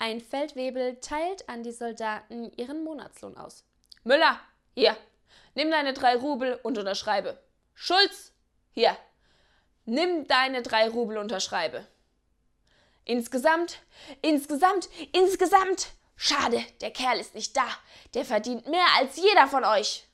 Ein Feldwebel teilt an die Soldaten ihren Monatslohn aus. Müller, hier, nimm deine drei Rubel und unterschreibe. Schulz, hier, nimm deine drei Rubel und unterschreibe. Insgesamt, insgesamt, insgesamt. Schade, der Kerl ist nicht da. Der verdient mehr als jeder von euch.